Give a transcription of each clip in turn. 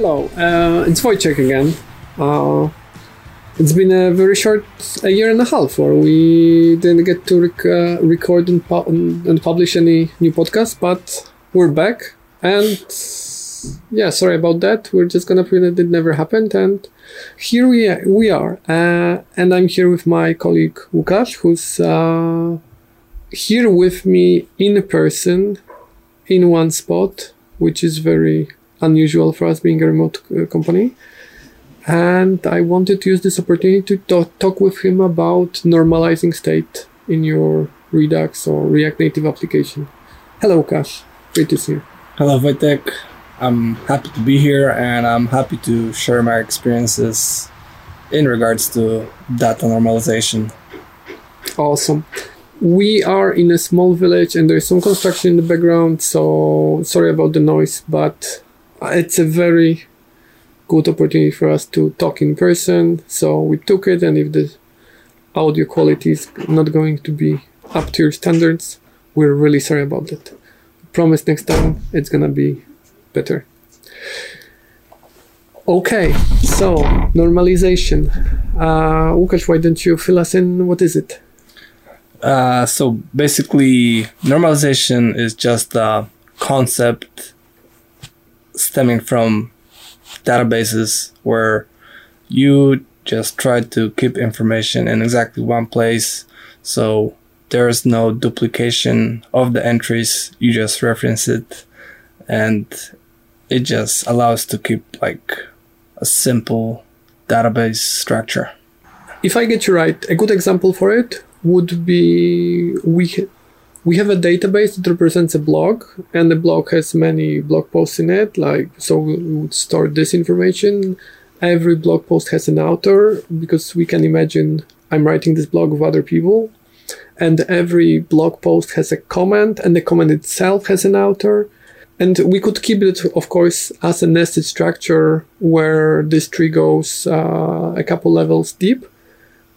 Hello, uh, it's Wojciech again. Uh, it's been a very short a year and a half where we didn't get to rec- uh, record and, pu- and publish any new podcast, but we're back. And yeah, sorry about that. We're just gonna pretend it never happened. And here we are. We are. Uh, and I'm here with my colleague Łukasz, who's uh, here with me in person in one spot, which is very unusual for us being a remote uh, company. And I wanted to use this opportunity to talk, talk with him about normalizing state in your Redux or React Native application. Hello, Kash. Great to see you. Hello, Wojtek. I'm happy to be here and I'm happy to share my experiences in regards to data normalization. Awesome. We are in a small village and there's some construction in the background, so sorry about the noise, but it's a very good opportunity for us to talk in person. So we took it, and if the audio quality is not going to be up to your standards, we're really sorry about that. Promise next time it's gonna be better. Okay, so normalization. Uh, Łukasz, why don't you fill us in? What is it? Uh, so basically, normalization is just a concept stemming from databases where you just try to keep information in exactly one place. So there's no duplication of the entries. You just reference it and it just allows to keep like a simple database structure. If I get you right, a good example for it would be we we have a database that represents a blog and the blog has many blog posts in it like so we would store this information. Every blog post has an author because we can imagine i'm writing this blog of other people. And every blog post has a comment and the comment itself has an author. And we could keep it of course as a nested structure where this tree goes uh, a couple levels deep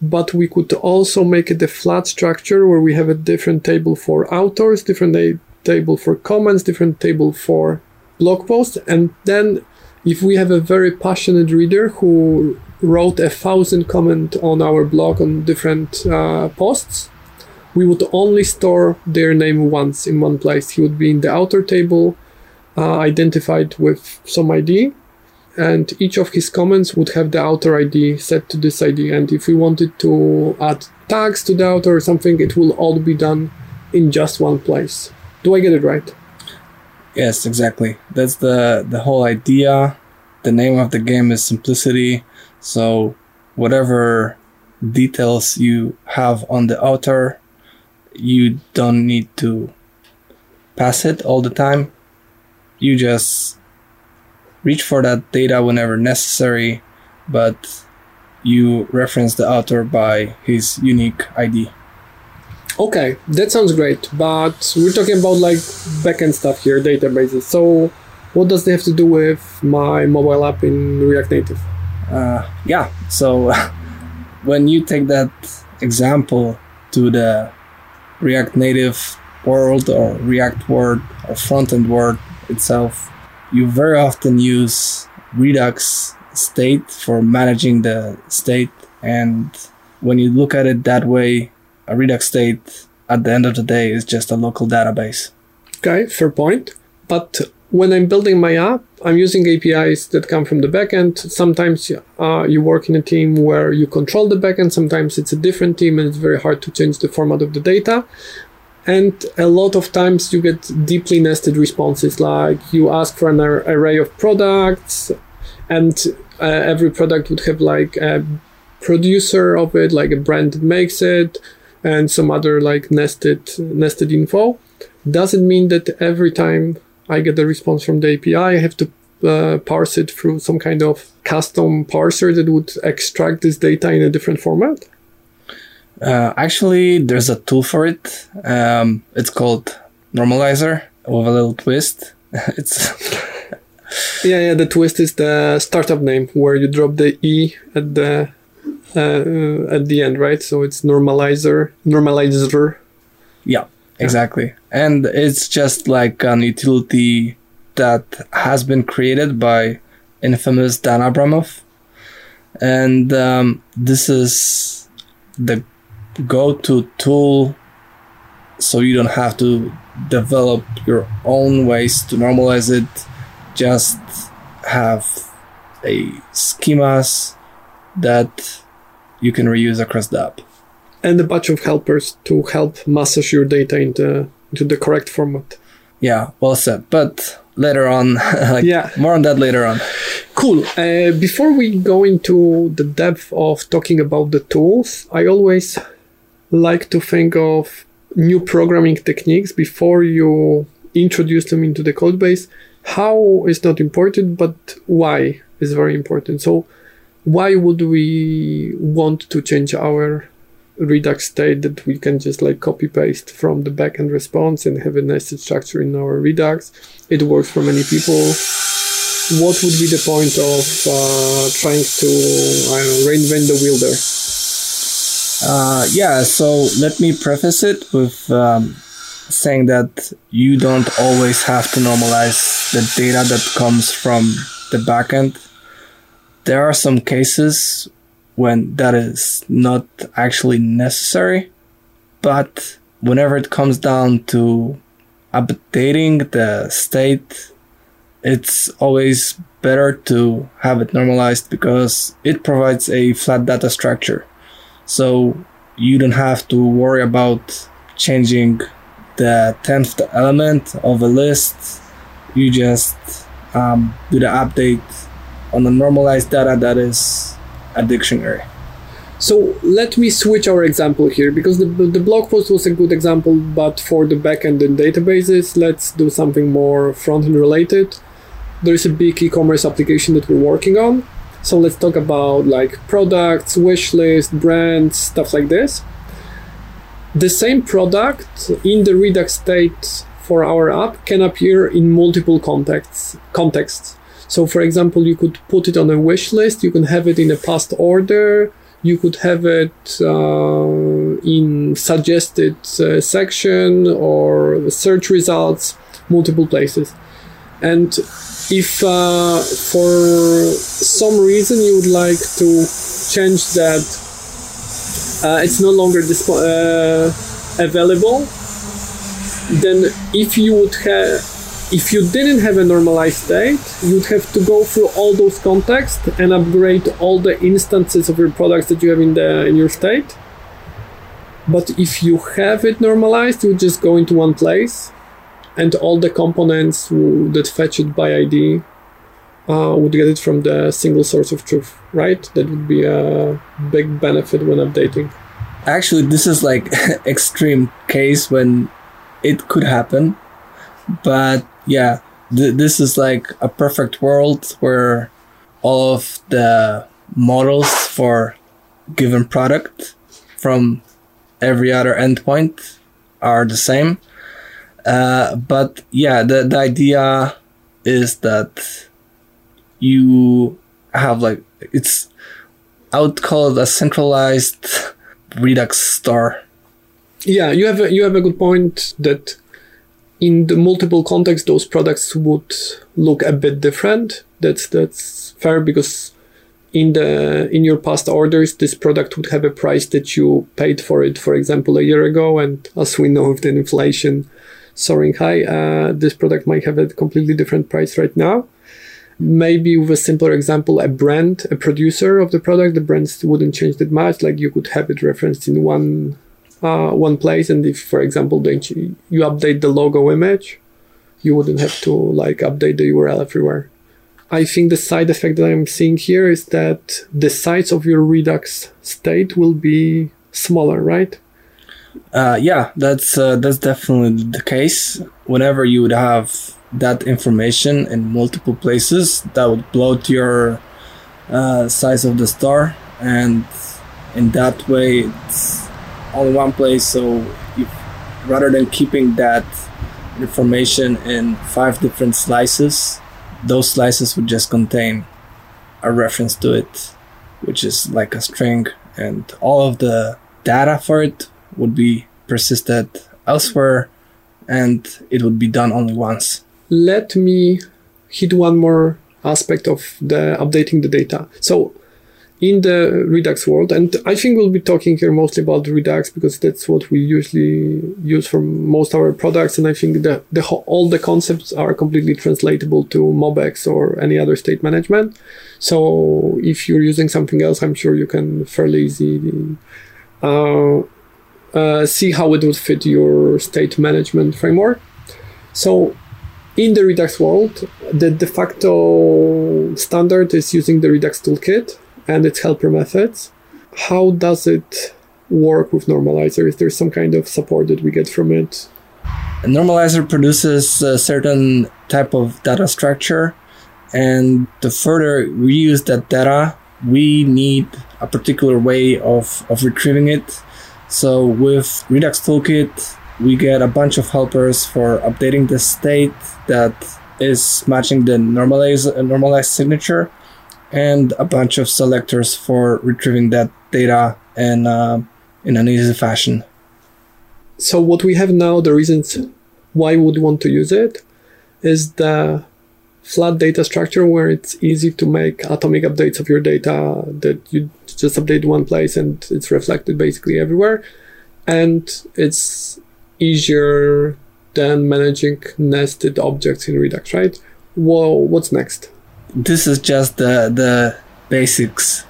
but we could also make it a flat structure where we have a different table for authors, different a- table for comments, different table for blog posts, and then if we have a very passionate reader who wrote a thousand comment on our blog on different uh, posts, we would only store their name once in one place. He would be in the author table, uh, identified with some ID, and each of his comments would have the author ID set to this ID. And if we wanted to add tags to the author or something, it will all be done in just one place. Do I get it right? Yes, exactly. That's the the whole idea. The name of the game is simplicity. So whatever details you have on the author, you don't need to pass it all the time. You just reach for that data whenever necessary, but you reference the author by his unique ID. Okay, that sounds great, but we're talking about like backend stuff here, databases. So, what does that have to do with my mobile app in React Native? Uh, yeah, so when you take that example to the React Native world or React world or front end world itself, you very often use Redux state for managing the state. And when you look at it that way, a Redux state at the end of the day is just a local database. Okay, fair point. But when I'm building my app, I'm using APIs that come from the backend. Sometimes uh, you work in a team where you control the backend. Sometimes it's a different team and it's very hard to change the format of the data. And a lot of times you get deeply nested responses like you ask for an ar- array of products and uh, every product would have like a producer of it, like a brand that makes it and some other like nested nested info. Doesn't mean that every time I get a response from the API, I have to uh, parse it through some kind of custom parser that would extract this data in a different format. Uh, actually, there's a tool for it. Um, it's called Normalizr with a little twist. it's Yeah, yeah. The twist is the startup name where you drop the e at the uh, at the end, right? So it's normalizer, normalizer. yeah, exactly. And it's just like an utility that has been created by infamous Dan Abramov. And um, this is the go to tool so you don't have to develop your own ways to normalize it. Just have a schemas that you can reuse across the app. And a bunch of helpers to help massage your data into, into the correct format. Yeah, well said. But later on, like yeah. more on that later on. Cool. Uh, before we go into the depth of talking about the tools, I always like to think of new programming techniques before you introduce them into the code base. How is not important, but why is very important. So, why would we want to change our Redux state that we can just like copy paste from the backend response and have a nested structure in our Redux? It works for many people. What would be the point of uh, trying to know, reinvent the wheel there? Uh, yeah, so let me preface it with um, saying that you don't always have to normalize the data that comes from the backend. There are some cases when that is not actually necessary, but whenever it comes down to updating the state, it's always better to have it normalized because it provides a flat data structure so you don't have to worry about changing the 10th element of a list. You just um, do the update on the normalized data that is a dictionary. So let me switch our example here because the, the blog post was a good example, but for the backend and databases, let's do something more front end related. There's a big e commerce application that we're working on. So let's talk about like products, wish list, brands, stuff like this. The same product in the Redux state for our app can appear in multiple contexts. contexts. So, for example, you could put it on a wish list. You can have it in a past order. You could have it uh, in suggested uh, section or search results, multiple places. And if uh, for some reason you would like to change that, uh, it's no longer disp- uh, available, then if you would have if you didn't have a normalized state, you'd have to go through all those contexts and upgrade all the instances of your products that you have in the in your state. But if you have it normalized, you just go into one place and all the components that fetch it by ID uh, would get it from the single source of truth, right? That would be a big benefit when updating. Actually, this is like extreme case when it could happen, but yeah, th- this is like a perfect world where all of the models for given product from every other endpoint are the same uh, but yeah, the, the idea is that you have like it's I would call it a centralized Redux store. Yeah, you have a, you have a good point that in the multiple contexts those products would look a bit different. That's that's fair because in the in your past orders this product would have a price that you paid for it for example a year ago and as we know with the inflation soaring high, uh, this product might have a completely different price right now. Maybe with a simpler example, a brand, a producer of the product, the brands wouldn't change that much. Like you could have it referenced in one uh, one place, and if, for example, you update the logo image, you wouldn't have to like update the URL everywhere. I think the side effect that I'm seeing here is that the size of your Redux state will be smaller, right? Uh, yeah, that's uh, that's definitely the case. Whenever you would have that information in multiple places, that would bloat your uh, size of the star, and in that way, it's only one place. So, if, rather than keeping that information in five different slices, those slices would just contain a reference to it, which is like a string, and all of the data for it would be persisted elsewhere and it would be done only once. Let me hit one more aspect of the updating the data. So in the Redux world, and I think we'll be talking here mostly about Redux because that's what we usually use for most our products. And I think the, the all the concepts are completely translatable to MobX or any other state management. So if you're using something else, I'm sure you can fairly easily uh, uh, see how it would fit your state management framework. So in the Redux world, the de facto standard is using the Redux toolkit and its helper methods. How does it work with Normalizr? Is there some kind of support that we get from it? A normalizer produces a certain type of data structure, and the further we use that data, we need a particular way of, of retrieving it. So with Redux Toolkit, we get a bunch of helpers for updating the state that is matching the normalized, normalized signature and a bunch of selectors for retrieving that data in, uh, in an easy fashion. So what we have now, the reasons why we would want to use it is the flat data structure where it's easy to make atomic updates of your data that you just update one place and it's reflected basically everywhere. And it's easier than managing nested objects in Redux, right? Well, what's next? this is just the the basics.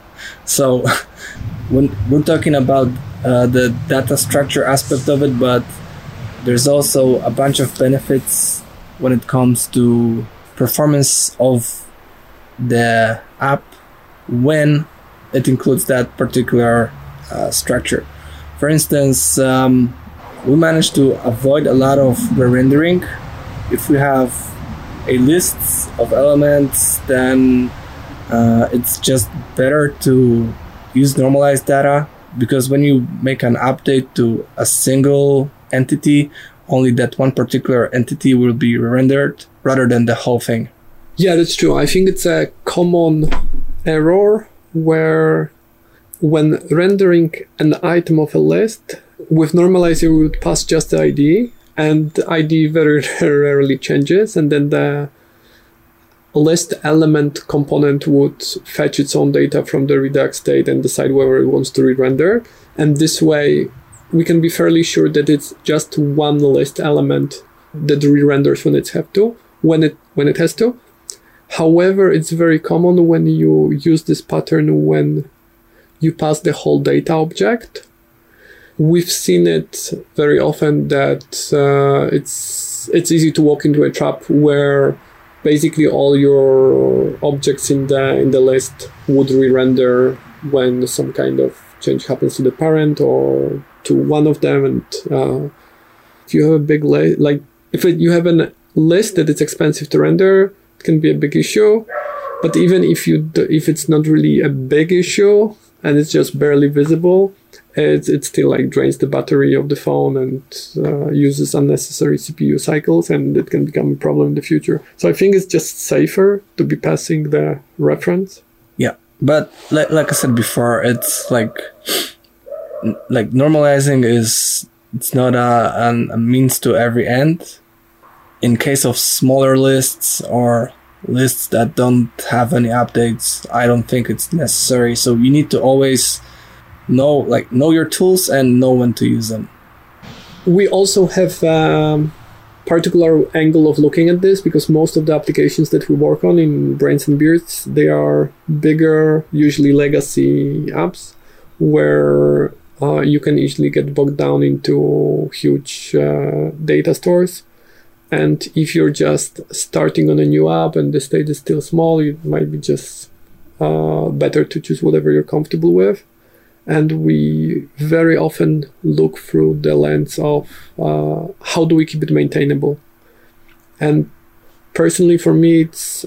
So when we're talking about uh, the data structure aspect of it, but there's also a bunch of benefits when it comes to performance of the app when it includes that particular uh, structure. For instance, um, we managed to avoid a lot of re-rendering if we have a list of elements, then uh, it's just better to use normalized data because when you make an update to a single entity, only that one particular entity will be rendered rather than the whole thing. Yeah, that's true. I think it's a common error where when rendering an item of a list, with normalizer, you would pass just the ID and the ID very rarely changes, and then the list element component would fetch its own data from the Redux state and decide whether it wants to re-render. And this way, we can be fairly sure that it's just one list element that re-renders when it have to, when it when it has to. However, it's very common when you use this pattern when you pass the whole data object we've seen it very often that uh, it's it's easy to walk into a trap where basically all your objects in the in the list would re-render when some kind of change happens to the parent or to one of them and uh, if you have a big list like if it, you have a list that it's expensive to render it can be a big issue but even if you if it's not really a big issue and it's just barely visible it, it still like drains the battery of the phone and uh, uses unnecessary CPU cycles, and it can become a problem in the future. So I think it's just safer to be passing the reference. Yeah, but like, like I said before, it's like like normalizing is it's not a, a means to every end. In case of smaller lists or lists that don't have any updates, I don't think it's necessary. So you need to always know like know your tools and know when to use them we also have a um, particular angle of looking at this because most of the applications that we work on in brains and beards they are bigger usually legacy apps where uh, you can easily get bogged down into huge uh, data stores. And if you're just starting on a new app and the state is still small it might be just uh, better to choose whatever you're comfortable with. And we very often look through the lens of uh, how do we keep it maintainable? And personally for me it's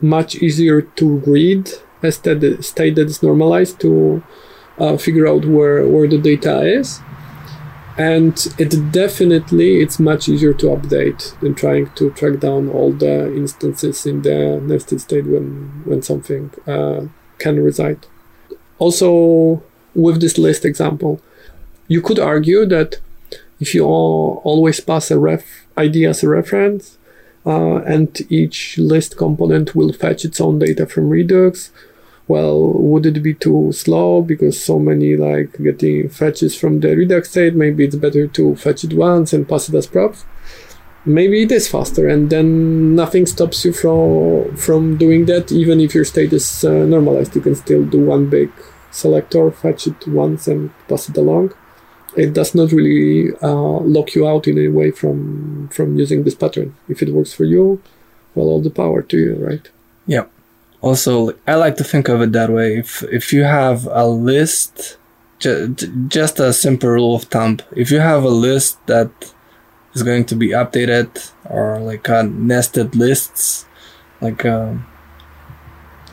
much easier to read a state that is normalized to uh, figure out where, where the data is and it definitely it's much easier to update than trying to track down all the instances in the nested state when when something uh, can reside also with this list example, you could argue that if you always pass a ref ID as a reference, uh, and each list component will fetch its own data from Redux. Well, would it be too slow because so many like getting fetches from the Redux state? Maybe it's better to fetch it once and pass it as props. Maybe it is faster, and then nothing stops you from from doing that. Even if your state is uh, normalized, you can still do one big selector, fetch it once, and pass it along it does not really uh, lock you out in any way from from using this pattern. If it works for you, well, all the power to you, right? Yeah. Also, I like to think of it that way. If if you have a list, ju- just a simple rule of thumb, if you have a list that is going to be updated or like a nested lists, like a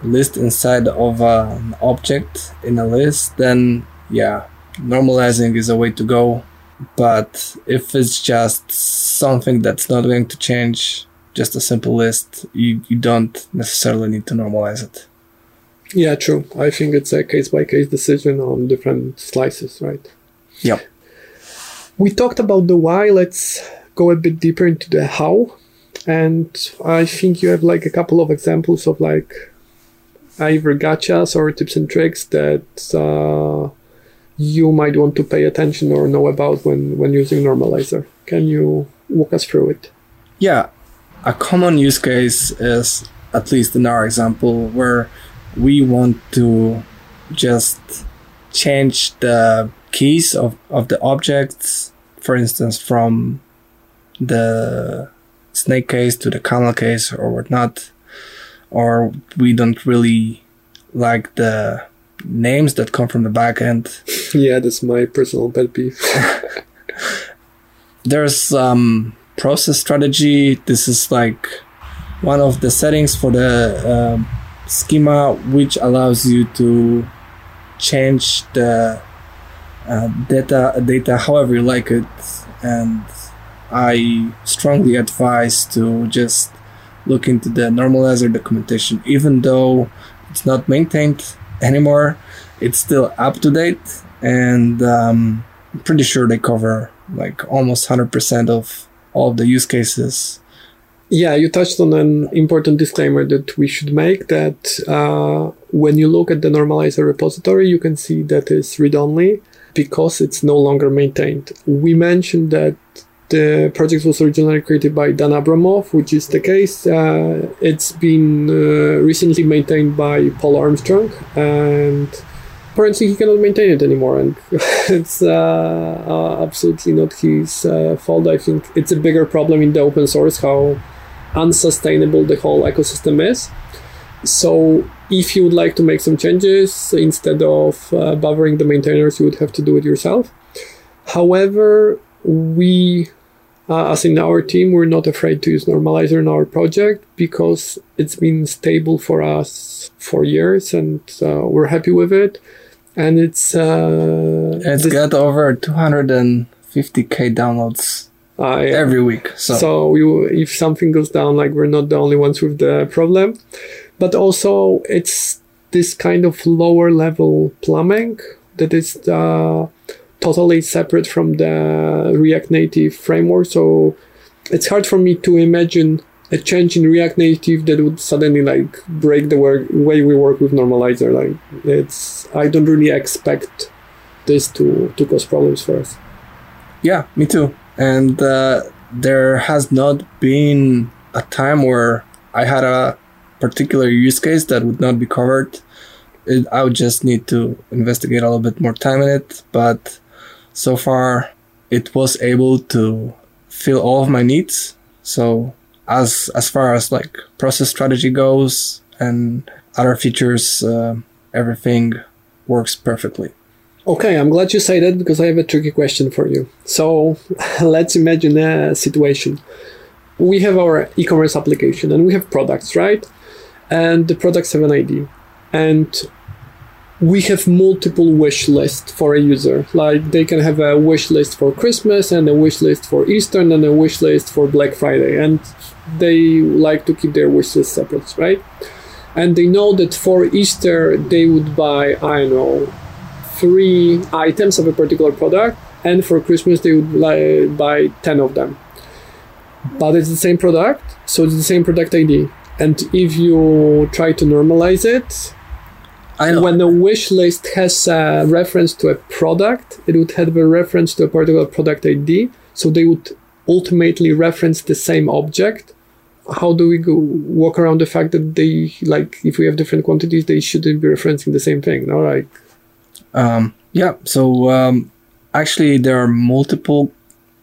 list inside of an object in a list, then yeah, normalizing is a way to go. But if it's just something that's not going to change, just a simple list, you, you don't necessarily need to normalize it. Yeah, true. I think it's a case by case decision on different slices, right? Yep. We talked about the why. Let's go a bit deeper into the how. And I think you have like a couple of examples of like either gotchas or tips and tricks that uh, you might want to pay attention or know about when, when using normalizer. Can you walk us through it? Yeah, a common use case is, at least in our example, where we want to just change the keys of, of the objects, for instance, from the snake case to the camel case or whatnot, or we don't really like the names that come from the backend. Yeah, that's my personal pet peeve. There's um, process strategy. This is like one of the settings for the uh, schema, which allows you to change the uh, data data however you like it. And I strongly advise to just look into the normalizr documentation, even though it's not maintained anymore. It's still up to date, and um, I'm pretty sure they cover like almost 100% of all of the use cases. Yeah, you touched on an important disclaimer that we should make that uh, when you look at the normalizr repository, you can see that it's read only because it's no longer maintained. We mentioned that the project was originally created by Dan Abramov, which is the case. Uh, it's been uh, recently maintained by Paul Armstrong, and apparently he cannot maintain it anymore. And it's uh, uh absolutely not his uh, fault. I think it's a bigger problem in the open source how unsustainable the whole ecosystem is. So if you would like to make some changes, instead of uh, bothering the maintainers, you would have to do it yourself. However, we uh, as in our team, we're not afraid to use Normalizr in our project because it's been stable for us for years and uh, we're happy with it. And it's uh, it's got over 250k downloads uh, yeah. every week. So, so you, if something goes down, like we're not the only ones with the problem, but also it's this kind of lower level plumbing that is uh, totally separate from the React Native framework. So it's hard for me to imagine a change in React Native that would suddenly like break the work, way we work with normalizer. Like it's, I don't really expect this to to cause problems for us. Yeah, me too. And uh, there has not been a time where I had a particular use case that would not be covered. It, I would just need to investigate a little bit more time in it, but so far it was able to fill all of my needs. So as as far as like process strategy goes and other features, uh, everything works perfectly. Okay, I'm glad you say that because I have a tricky question for you. So let's imagine a situation. We have our e-commerce application and we have products, right? And the products have an ID. And we have multiple wish lists for a user. Like they can have a wish list for Christmas and a wish list for Easter and a wish list for Black Friday. And they like to keep their wish list separate, right? And they know that for Easter they would buy, I don't know, three items of a particular product, and for Christmas they would buy 10 of them. but it's the same product, so it's the same product ID. And if you try to normalize it, I know. when the wish list has a reference to a product, it would have a reference to a particular product ID. So they would ultimately reference the same object. How do we go walk around the fact that they like if we have different quantities, they shouldn't be referencing the same thing? No, like Um, yeah, so um, actually, there are multiple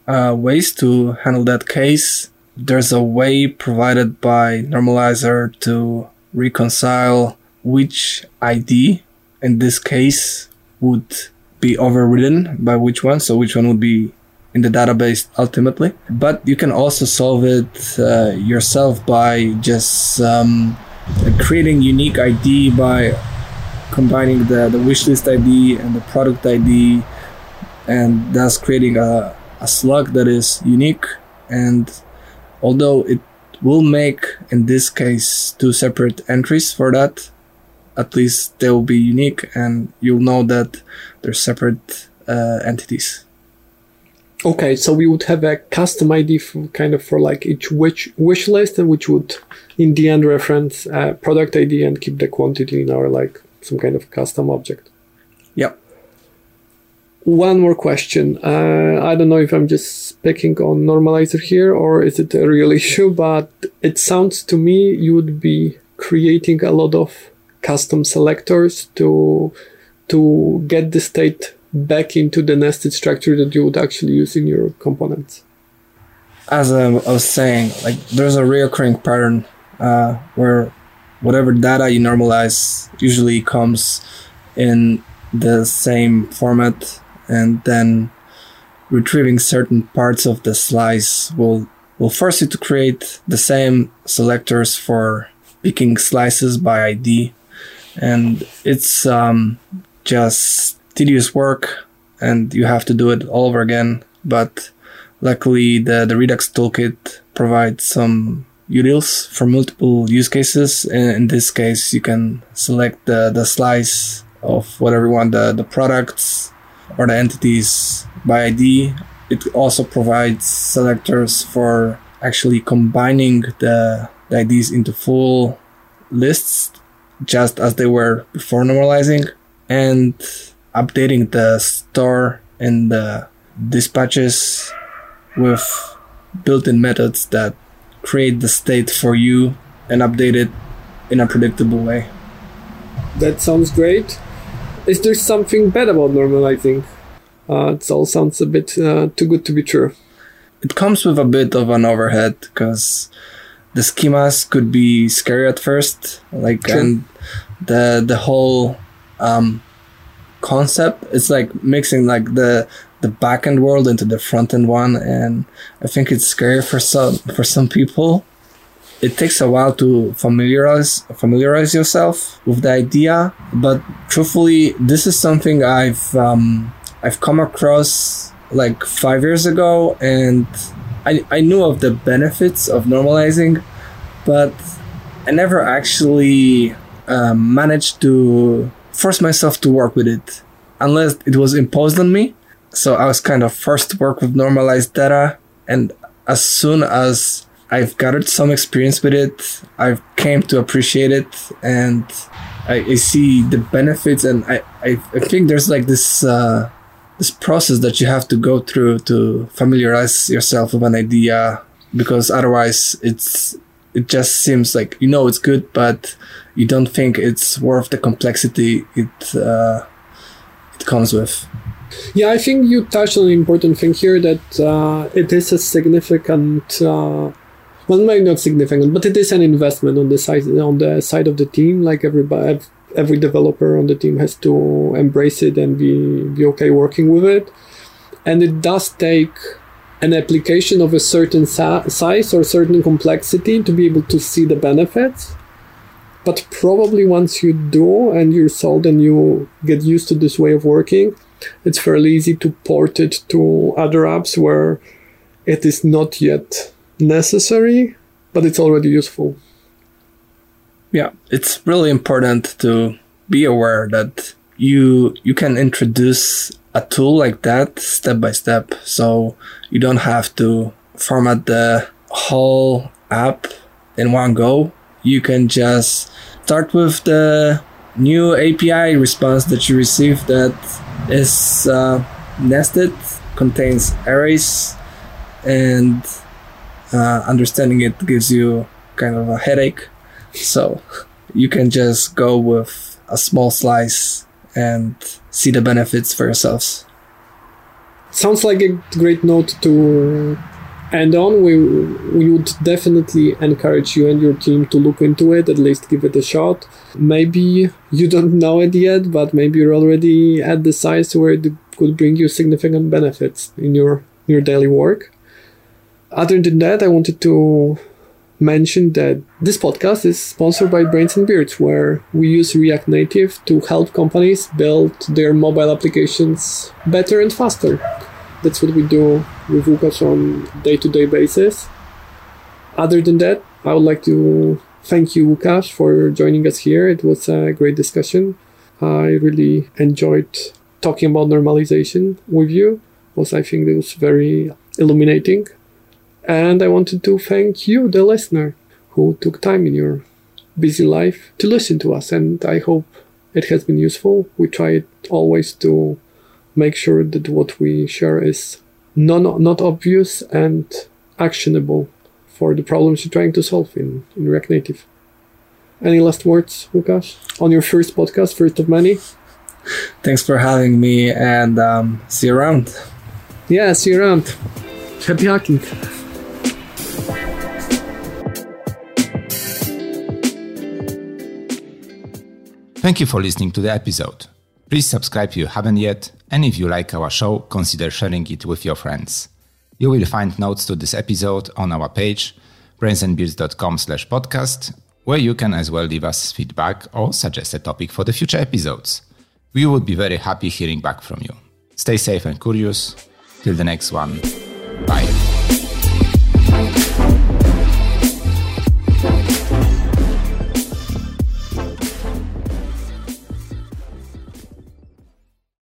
uh, ways to handle that case. There's a way provided by Normalizr to reconcile which ID in this case would be overridden by which one, so which one would be in the database ultimately. But you can also solve it uh, yourself by just um, creating unique ID by combining the, the wishlist ID and the product ID, and thus creating a, a slug that is unique. And although it will make, in this case, two separate entries for that, at least they will be unique and you'll know that they're separate uh, entities. Okay, so we would have a custom ID for kind of for like each wish wish list, and which would in the end reference uh, product ID and keep the quantity in our like some kind of custom object. Yep. One more question. Uh, I don't know if I'm just picking on normalizer here or is it a real issue, but it sounds to me you would be creating a lot of custom selectors to to get the state back into the nested structure that you would actually use in your components. As I was saying, like there's a recurring pattern uh, where whatever data you normalize usually comes in the same format and then retrieving certain parts of the slice will will force you to create the same selectors for picking slices by ID and it's um, just tedious work and you have to do it all over again but luckily the, the redux toolkit provides some utils for multiple use cases. In, in this case, you can select the, the slice of whatever you want, the, the products or the entities by ID. It also provides selectors for actually combining the, the IDs into full lists, just as they were before normalizing, and updating the store and the dispatches with built-in methods that create the state for you and update it in a predictable way. That sounds great. Is there something bad about normalizing? Uh, it all sounds a bit uh, too good to be true. It comes with a bit of an overhead because the schemas could be scary at first, like and the the whole um, concept. It's like mixing like the the back end world into the front end one, and I think it's scary for some for some people. It takes a while to familiarize familiarize yourself with the idea, but truthfully, this is something I've um, I've come across like five years ago, and I I knew of the benefits of normalizing, but I never actually um, managed to force myself to work with it unless it was imposed on me. So I was kind of forced to work with normalized data. And as soon as I've gathered some experience with it, I've came to appreciate it and I, I see the benefits. And I, I, I think there's like this, uh, this process that you have to go through to familiarize yourself with an idea because otherwise it's, it just seems like, you know, it's good, but you don't think it's worth the complexity it, uh, it comes with. Yeah, I think you touched on an important thing here that uh, it is a significant, uh, well, maybe not significant, but it is an investment on the side on the side of the team. Like everybody, every developer on the team has to embrace it and be be okay working with it, and it does take an application of a certain sa- size or certain complexity to be able to see the benefits. But probably once you do and you're sold and you get used to this way of working, it's fairly easy to port it to other apps where it is not yet necessary, but it's already useful. Yeah, it's really important to be aware that you you can introduce a tool like that step by step, so you don't have to format the whole app in one go. You can just start with the new API response that you receive that is uh, nested, contains arrays, and uh, understanding it gives you kind of a headache. So you can just go with a small slice and see the benefits for yourselves. Sounds like a great note to end on. We we would definitely encourage you and your team to look into it, at least give it a shot. Maybe you don't know it yet, but maybe you're already at the size where it could bring you significant benefits in your your daily work. Other than that, I wanted to mention that this podcast is sponsored by Brains and Beards, where we use React Native to help companies build their mobile applications better and faster. That's what we do with Łukasz on day-to-day basis. Other than that, I would like to thank you, Łukasz, for joining us here. It was a great discussion. I really enjoyed talking about normalization with you. Was I think it was very illuminating. And I wanted to thank you, the listener, who took time in your busy life to listen to us. And I hope it has been useful. We try always to make sure that what we share is non, not obvious and actionable for the problems you're trying to solve in, in React Native. Any last words, Łukasz, on your first podcast, first of many? Thanks for having me and um, see you around. Yeah, see you around. Happy hacking. Thank you for listening to the episode. Please subscribe if you haven't yet, and if you like our show, consider sharing it with your friends. You will find notes to this episode on our page, brainsandbeards.com slash podcast, where you can as well leave us feedback or suggest a topic for the future episodes. We would be very happy hearing back from you. Stay safe and curious. Till the next one. Bye.